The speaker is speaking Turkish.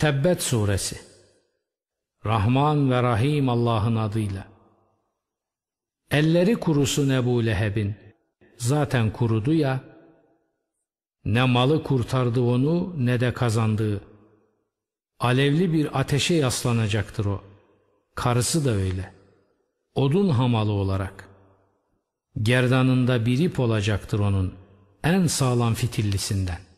Tebbet Suresi. Rahman ve Rahim Allah'ın adıyla. Elleri kurusun Ebu Leheb'in. Zaten kurudu ya. Ne malı kurtardı onu ne de kazandığı Alevli bir ateşe yaslanacaktır o. Karısı da öyle. Odun hamalı olarak. Gerdanında bir ip olacaktır onun En sağlam fitillisinden.